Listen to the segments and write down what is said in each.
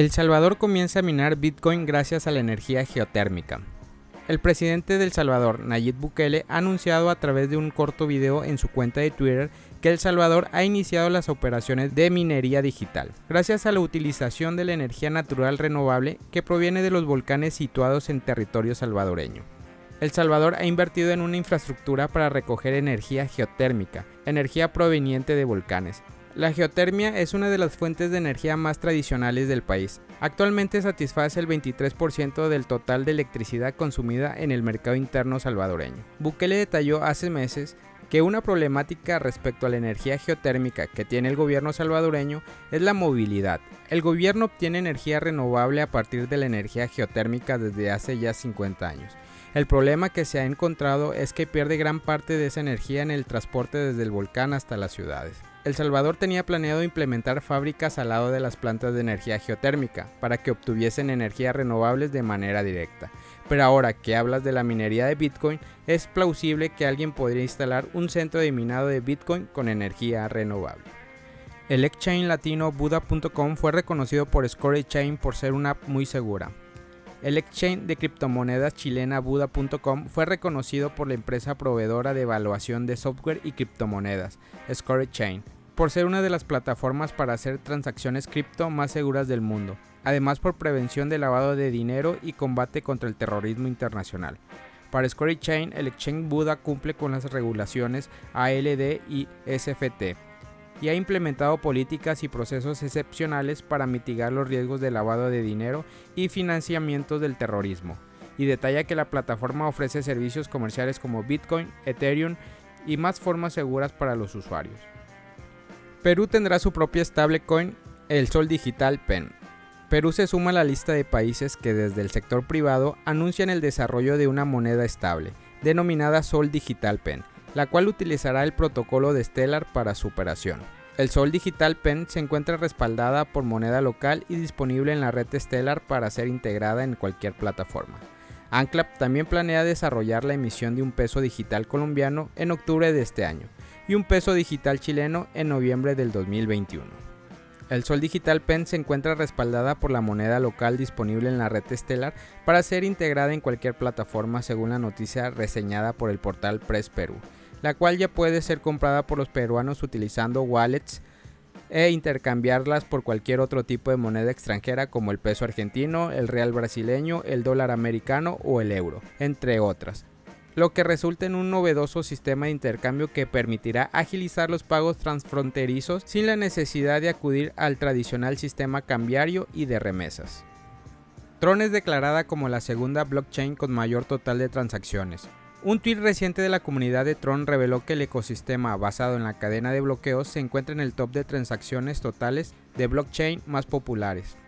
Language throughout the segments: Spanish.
El Salvador comienza a minar Bitcoin gracias a la energía geotérmica. El presidente del Salvador, Nayib Bukele, ha anunciado a través de un corto video en su cuenta de Twitter que El Salvador ha iniciado las operaciones de minería digital, gracias a la utilización de la energía natural renovable que proviene de los volcanes situados en territorio salvadoreño. El Salvador ha invertido en una infraestructura para recoger energía geotérmica, energía proveniente de volcanes, la geotermia es una de las fuentes de energía más tradicionales del país. Actualmente satisface el 23% del total de electricidad consumida en el mercado interno salvadoreño. Bukele detalló hace meses que una problemática respecto a la energía geotérmica que tiene el gobierno salvadoreño es la movilidad. El gobierno obtiene energía renovable a partir de la energía geotérmica desde hace ya 50 años. El problema que se ha encontrado es que pierde gran parte de esa energía en el transporte desde el volcán hasta las ciudades. El Salvador tenía planeado implementar fábricas al lado de las plantas de energía geotérmica para que obtuviesen energías renovables de manera directa. Pero ahora que hablas de la minería de Bitcoin, es plausible que alguien podría instalar un centro de minado de Bitcoin con energía renovable. El exchange latino Buda.com fue reconocido por ScoreChain por ser una app muy segura. El exchange de criptomonedas chilena Buda.com fue reconocido por la empresa proveedora de evaluación de software y criptomonedas, ScoreChain, por ser una de las plataformas para hacer transacciones cripto más seguras del mundo, además por prevención de lavado de dinero y combate contra el terrorismo internacional. Para ScoreChain, el exchange Buda cumple con las regulaciones ALD y SFT y ha implementado políticas y procesos excepcionales para mitigar los riesgos de lavado de dinero y financiamiento del terrorismo. Y detalla que la plataforma ofrece servicios comerciales como Bitcoin, Ethereum y más formas seguras para los usuarios. Perú tendrá su propia stablecoin, el Sol Digital PEN. Perú se suma a la lista de países que desde el sector privado anuncian el desarrollo de una moneda estable, denominada Sol Digital PEN, la cual utilizará el protocolo de Stellar para su operación. El Sol Digital Pen se encuentra respaldada por moneda local y disponible en la red Stellar para ser integrada en cualquier plataforma. Anclap también planea desarrollar la emisión de un peso digital colombiano en octubre de este año y un peso digital chileno en noviembre del 2021. El Sol Digital Pen se encuentra respaldada por la moneda local disponible en la red Stellar para ser integrada en cualquier plataforma según la noticia reseñada por el portal Press Perú la cual ya puede ser comprada por los peruanos utilizando wallets e intercambiarlas por cualquier otro tipo de moneda extranjera como el peso argentino, el real brasileño, el dólar americano o el euro, entre otras. Lo que resulta en un novedoso sistema de intercambio que permitirá agilizar los pagos transfronterizos sin la necesidad de acudir al tradicional sistema cambiario y de remesas. Tron es declarada como la segunda blockchain con mayor total de transacciones, un tweet reciente de la comunidad de Tron reveló que el ecosistema basado en la cadena de bloqueos se encuentra en el top de transacciones totales de blockchain más populares.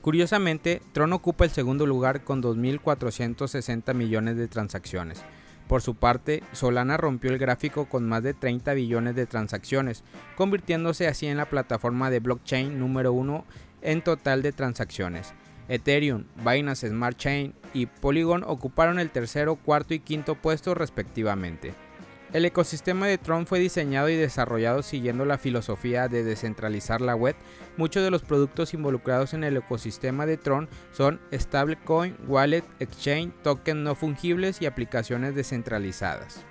Curiosamente, Tron ocupa el segundo lugar con 2.460 millones de transacciones. Por su parte, Solana rompió el gráfico con más de 30 billones de transacciones, convirtiéndose así en la plataforma de blockchain número uno en total de transacciones. Ethereum, Binance Smart Chain y Polygon ocuparon el tercero, cuarto y quinto puesto respectivamente. El ecosistema de Tron fue diseñado y desarrollado siguiendo la filosofía de descentralizar la web. Muchos de los productos involucrados en el ecosistema de Tron son stablecoin, wallet, exchange, tokens no fungibles y aplicaciones descentralizadas.